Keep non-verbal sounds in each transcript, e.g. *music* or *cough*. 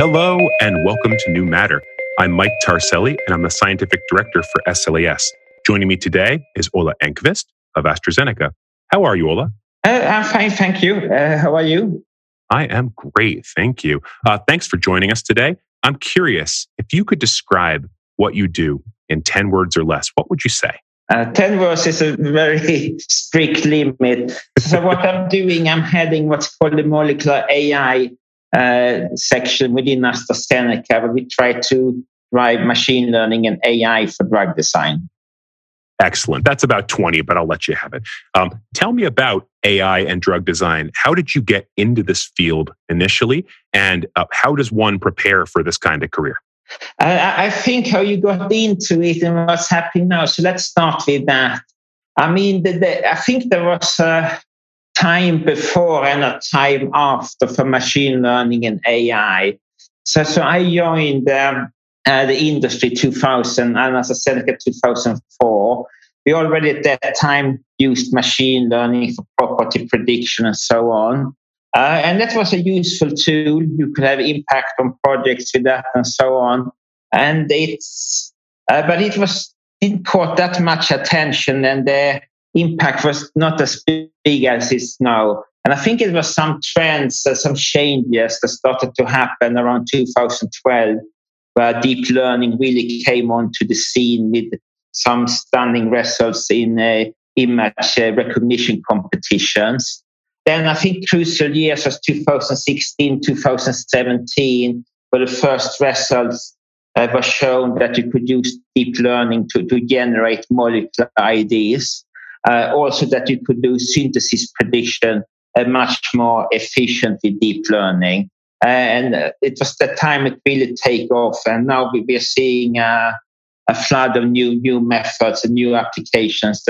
Hello, and welcome to New Matter. I'm Mike Tarselli, and I'm the scientific director for SLAS. Joining me today is Ola Enkvist of AstraZeneca. How are you, Ola? Uh, I'm fine, thank you. Uh, how are you? I am great, thank you. Uh, thanks for joining us today. I'm curious if you could describe what you do in 10 words or less, what would you say? Uh, 10 words is a very *laughs* strict limit. So, what I'm *laughs* doing, I'm heading what's called the molecular AI section within AstraZeneca, where we try to drive machine learning and AI for drug design. Excellent. That's about 20, but I'll let you have it. Um, tell me about AI and drug design. How did you get into this field initially? And uh, how does one prepare for this kind of career? Uh, I think how you got into it and what's happening now. So let's start with that. I mean, the, the, I think there was a time before and a time after for machine learning and AI. So, so I joined um, uh, the industry 2000 and as I said, 2004. We already at that time used machine learning for property prediction and so on. Uh, and that was a useful tool. You could have impact on projects with that and so on. And it's, uh, but it was didn't caught that much attention, and impact was not as big as it's now. And I think it was some trends, uh, some changes that started to happen around 2012, where deep learning really came onto the scene with some stunning results in uh, image uh, recognition competitions. Then I think crucial years was 2016, 2017, where the first results uh, were shown that you could use deep learning to, to generate molecular IDs. Uh, also that you could do synthesis prediction uh, much more efficiently deep learning. and uh, it was the time it really take off. And now we, are seeing a flood of new new methods and new applications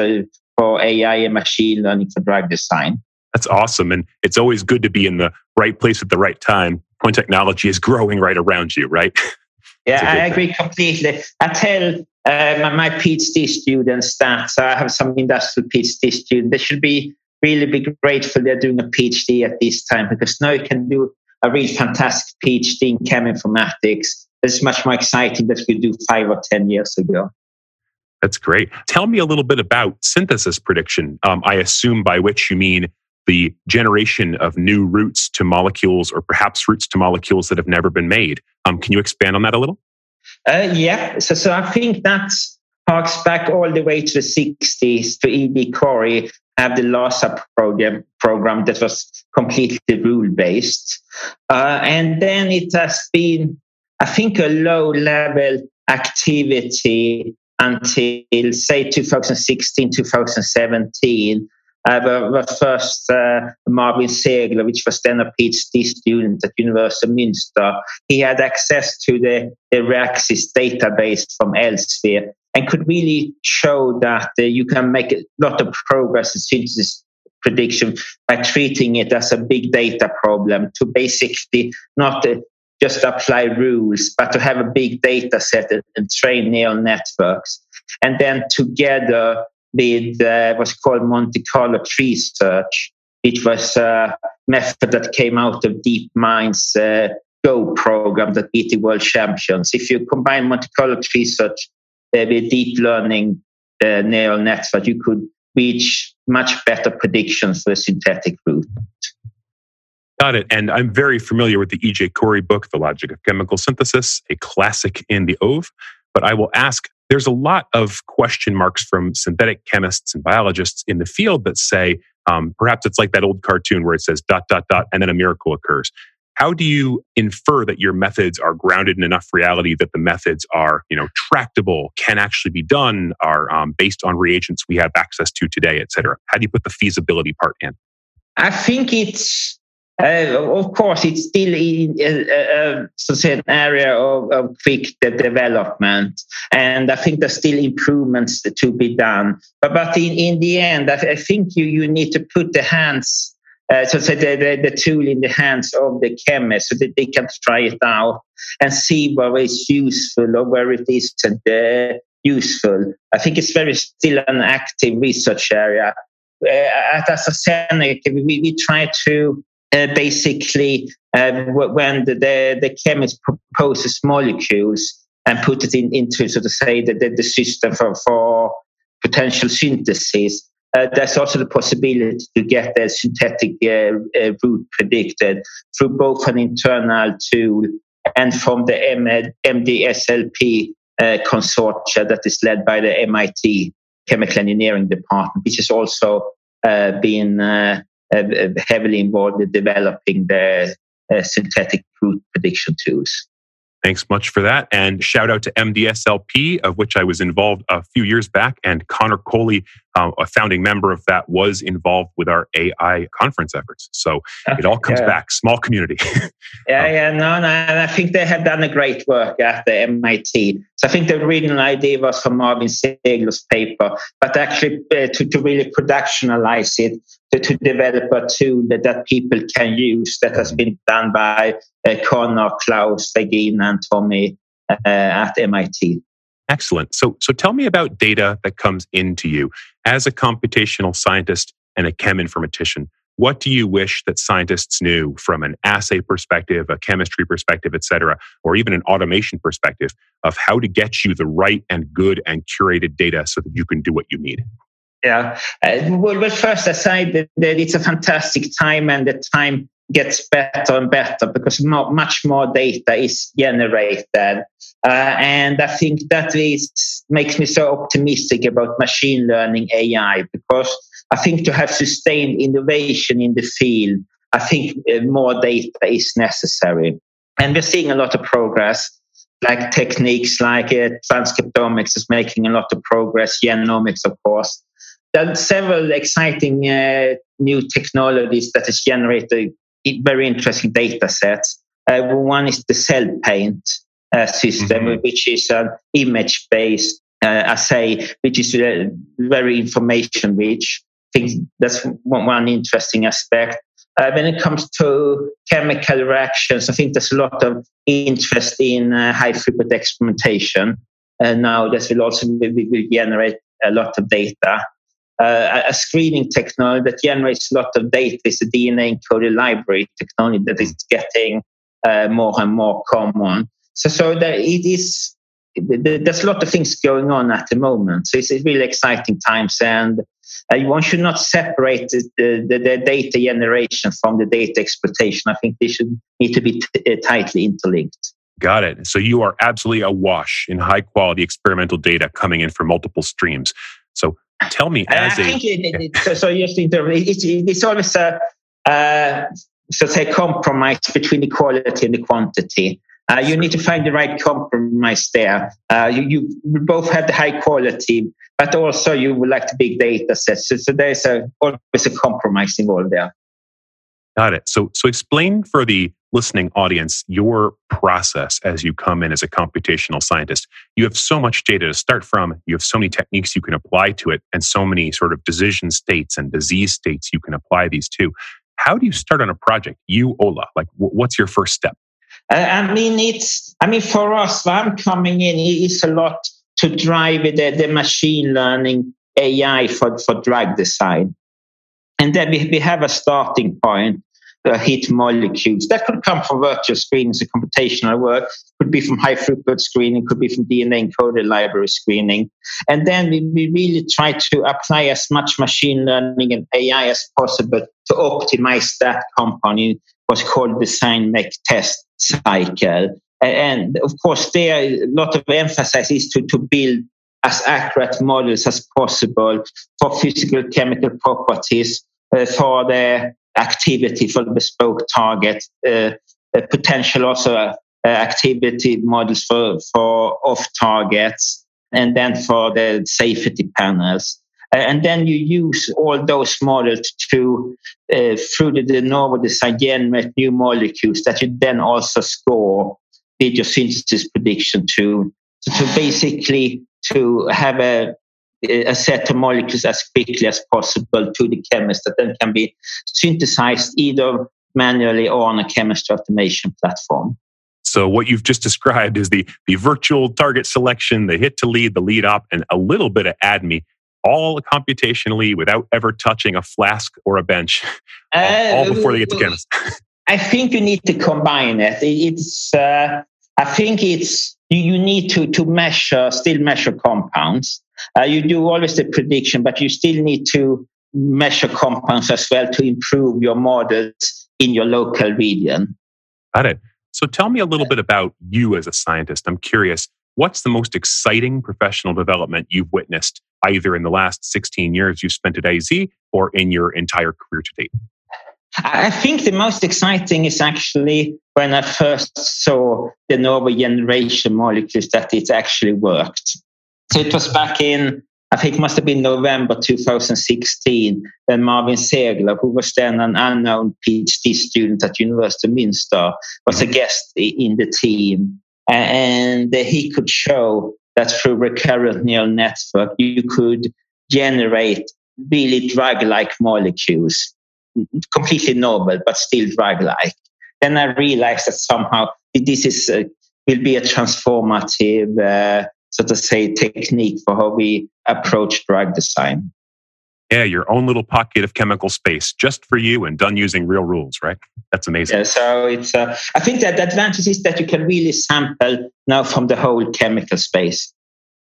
for AI and machine learning for drug design. That's awesome. And it's always good to be in the right place at the right time when technology is growing right around you, right? *laughs* Yeah, I agree completely. I tell uh, my, my PhD students that so I have some industrial PhD students, they should be really be grateful they're doing a PhD at this time because now you can do a really fantastic PhD in chem informatics. It's much more exciting than we do five or 10 years ago. That's great. Tell me a little bit about synthesis prediction. Um, I assume by which you mean the generation of new routes to molecules or perhaps routes to molecules that have never been made. Um, can you expand on that a little? Uh, yeah, so, so I think that harks back all the way to the 60s to E.D. Corey have the LASA program, program that was completely rule based. Uh, and then it has been, I think, a low level activity until, say, 2016, 2017 uh, the, the, first uh, Marvin Segler, which was then a PhD student at University of Münster, he had access to the, the Reaxys database from elsewhere and could really show that uh, you can make a lot of progress in synthesis prediction by treating it as a big data problem to basically not uh, just apply rules, but to have a big data set and, and train neural networks. And then together with uh, what's called Monte Carlo tree search. It was a method that came out of DeepMind's uh, Go program that beat the world champions. If you combine Monte Carlo tree search uh, with deep learning uh, neural network, you could reach much better predictions for a synthetic route. Got it. And I'm very familiar with the E.J. Corey book, The Logic of Chemical Synthesis, a classic in the OVE. But I will ask there's a lot of question marks from synthetic chemists and biologists in the field that say um, perhaps it's like that old cartoon where it says dot dot dot and then a miracle occurs. How do you infer that your methods are grounded in enough reality that the methods are you know tractable can actually be done are um, based on reagents we have access to today et cetera? How do you put the feasibility part in? I think it's uh, of course, it's still in, uh, uh, say an area of, of quick development, and I think there's still improvements to be done. But but in, in the end, I, I think you you need to put the hands, uh, so say the, the, the tool in the hands of the chemist, so that they can try it out and see where it's useful or where it isn't uh, useful. I think it's very still an active research area. Uh, at AstraZeneca, we, we try to uh, basically um, when the, the, the chemist proposes molecules and put it in, into, so to say, the, the, the system for, for potential synthesis. Uh, there's also the possibility to get the synthetic uh, uh, route predicted through both an internal tool and from the MDSLP uh, consortia that is led by the MIT Chemical Engineering Department, which has also uh, been uh, heavily involved in developing the synthetic route prediction tools. Thanks much for that. And shout out to MDSLP, of which I was involved a few years back. And Connor Coley, uh, a founding member of that, was involved with our AI conference efforts. So it all comes yeah. back. Small community. *laughs* yeah, um, yeah, no, no. And I think they have done a great work at the MIT. So I think the original idea was from Marvin Segal's paper, but actually uh, to, to really productionalize it, to, to develop a tool that, that people can use that has been done by uh, Connor, Klaus, Regina, and Tommy uh, at MIT. Excellent. So, so tell me about data that comes into you as a computational scientist and a chem informatician. What do you wish that scientists knew from an assay perspective, a chemistry perspective, et cetera, or even an automation perspective of how to get you the right and good and curated data so that you can do what you need? Yeah. Uh, well, well, first, aside that, that it's a fantastic time and the time gets better and better because more, much more data is generated. Uh, and I think that is, makes me so optimistic about machine learning AI because I think to have sustained innovation in the field, I think uh, more data is necessary. And we're seeing a lot of progress like techniques like uh, transcriptomics is making a lot of progress, genomics, of course. There are several exciting uh, new technologies that has generated very interesting data sets. Uh, one is the cell paint uh, system, mm-hmm. which is an image based uh, assay, which is uh, very information rich. I think that's one interesting aspect. Uh, when it comes to chemical reactions, I think there's a lot of interest in uh, high throughput experimentation. And now this will also will, will generate a lot of data uh, a screening technology that generates a lot of data is a DNA encoded library technology that is getting uh, more and more common. So, so that it is. There's a lot of things going on at the moment. So it's really exciting times, and uh, one should not separate the, the, the, data generation from the data exploitation. I think they should need to be t- uh, tightly interlinked. Got it. So you are absolutely awash in high quality experimental data coming in from multiple streams. So Tell me, as I a, think it, it, so, so yes, it's, it's always a uh, so say compromise between the quality and the quantity. Uh, you need to find the right compromise there. Uh, you, you both have the high quality, but also you would like the big data sets. So, so there's a, always a compromise involved there. Got it. So, so explain for the listening audience your process as you come in as a computational scientist. You have so much data to start from. You have so many techniques you can apply to it, and so many sort of decision states and disease states you can apply these to. How do you start on a project? You, Ola, like what's your first step? I mean, it's. I mean, for us, I'm coming in. It's a lot to drive the, the machine learning AI for for drug design, and then we, we have a starting point uh, hit molecules. That could come from virtual screenings and computational work, could be from high throughput screening, could be from DNA encoded library screening. And then we, we really try to apply as much machine learning and AI as possible to optimize that compound in what's called the design make test cycle. And of course, there a lot of emphasis is to, to build as accurate models as possible for physical chemical properties, uh, for the activity for bespoke target, uh, potential also uh, activity models for, for off targets, and then for the safety panels. And then you use all those models to, uh, through the de novo design, generate new molecules that you then also score your synthesis prediction to, to, to basically to have a a set of molecules as quickly as possible to the chemist that then can be synthesized either manually or on a chemistry automation platform. So what you've just described is the, the virtual target selection, the hit to lead, the lead up, and a little bit of ADME, all computationally without ever touching a flask or a bench, *laughs* all, all before they get to chemist. *laughs* I think you need to combine it. It's, uh, I think it's, you, you need to, to measure, still measure compounds. Uh, you do always the prediction, but you still need to measure compounds as well to improve your models in your local region. Got it. So tell me a little bit about you as a scientist. I'm curious, what's the most exciting professional development you've witnessed either in the last 16 years you've spent at AZ or in your entire career to date? I think the most exciting is actually when I first saw the novel generation molecules that it actually worked. So it was back in, I think it must have been November 2016, when Marvin Segler, who was then an unknown PhD student at University of Minster, was a mm-hmm. guest in the team. And uh, he could show that through recurrent neural network, you could generate really drug-like molecules, completely novel, but still drug-like. Then I realized that somehow this is uh, will be a transformative, uh, so to say, technique for how we approach drug design. Yeah, your own little pocket of chemical space just for you and done using real rules, right? That's amazing. Yeah, so it's, uh, I think that the advantage is that you can really sample now from the whole chemical space.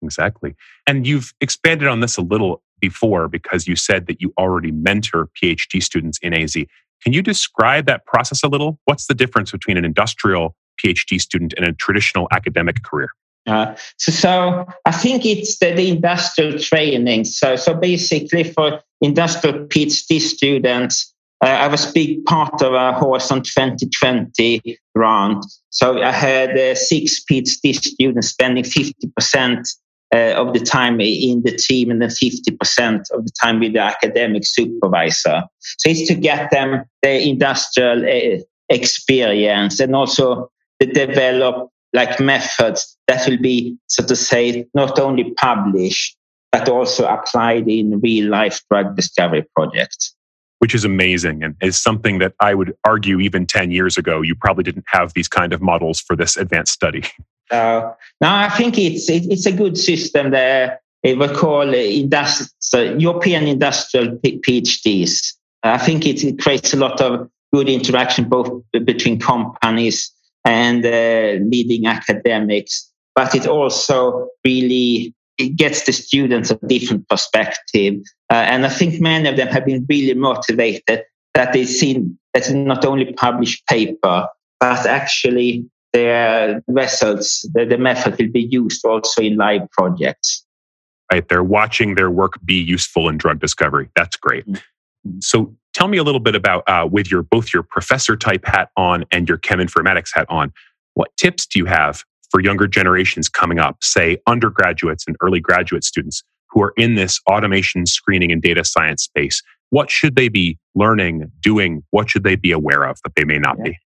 Exactly. And you've expanded on this a little before because you said that you already mentor PhD students in AZ. Can you describe that process a little? What's the difference between an industrial PhD student and a traditional academic career? Uh, so, so I think it's the, the, industrial training. So, so basically, for industrial PhD students, uh, I was big part of a Horizon 2020 round. So I had uh, six PhD students spending 50% uh, of the time in the team and then 50% of the time with the academic supervisor. So it's to get them the industrial uh, experience and also to develop like methods that will be, so to say, not only published, but also applied in real life drug discovery projects. Which is amazing and is something that I would argue even 10 years ago, you probably didn't have these kind of models for this advanced study. *laughs* Uh, now, I think it's, it, it's a good system there. It we call industri- European industrial PhDs. I think it, it creates a lot of good interaction both between companies and uh, leading academics, but it also really it gets the students a different perspective. Uh, and I think many of them have been really motivated that they've seen that not only published paper, but actually their results, the, the method will be used also in live projects. Right. They're watching their work be useful in drug discovery. That's great. Mm-hmm. So tell me a little bit about uh, with your both your professor type hat on and your chem informatics hat on what tips do you have for younger generations coming up say undergraduates and early graduate students who are in this automation screening and data science space what should they be learning doing what should they be aware of that they may not yeah. be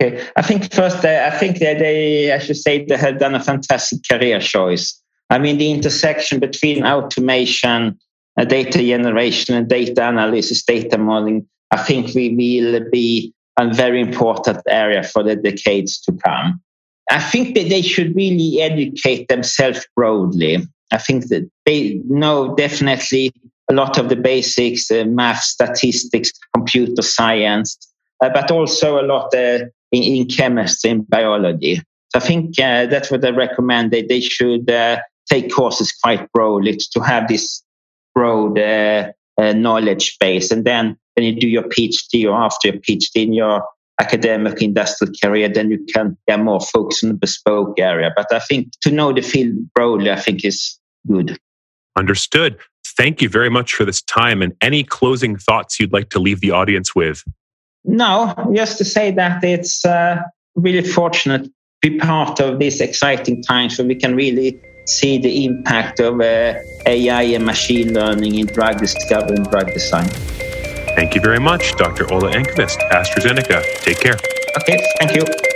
okay i think first uh, i think that they i should say they have done a fantastic career choice i mean the intersection between automation data generation and data analysis, data modeling, I think we will be a very important area for the decades to come. I think that they should really educate themselves broadly. I think that they know definitely a lot of the basics, uh, math, statistics, computer science, uh, but also a lot uh, in, in, chemistry and biology. So I think uh, that's what I recommend. That they should uh, take courses quite broadly to have this broad uh, uh, knowledge base. And then when you do your PhD or after your PhD in your academic industrial career, then you can get more focus on the bespoke area. But I think to know the field broadly, I think is good. Understood. Thank you very much for this time. And any closing thoughts you'd like to leave the audience with? No, just to say that it's uh, really fortunate to be part of these exciting times where we can really see the impact of uh, AI and machine learning in drug discovery and drug design. Thank you very much, Dr. Ola Enqvist, AstraZeneca. Take care. Okay, thank you.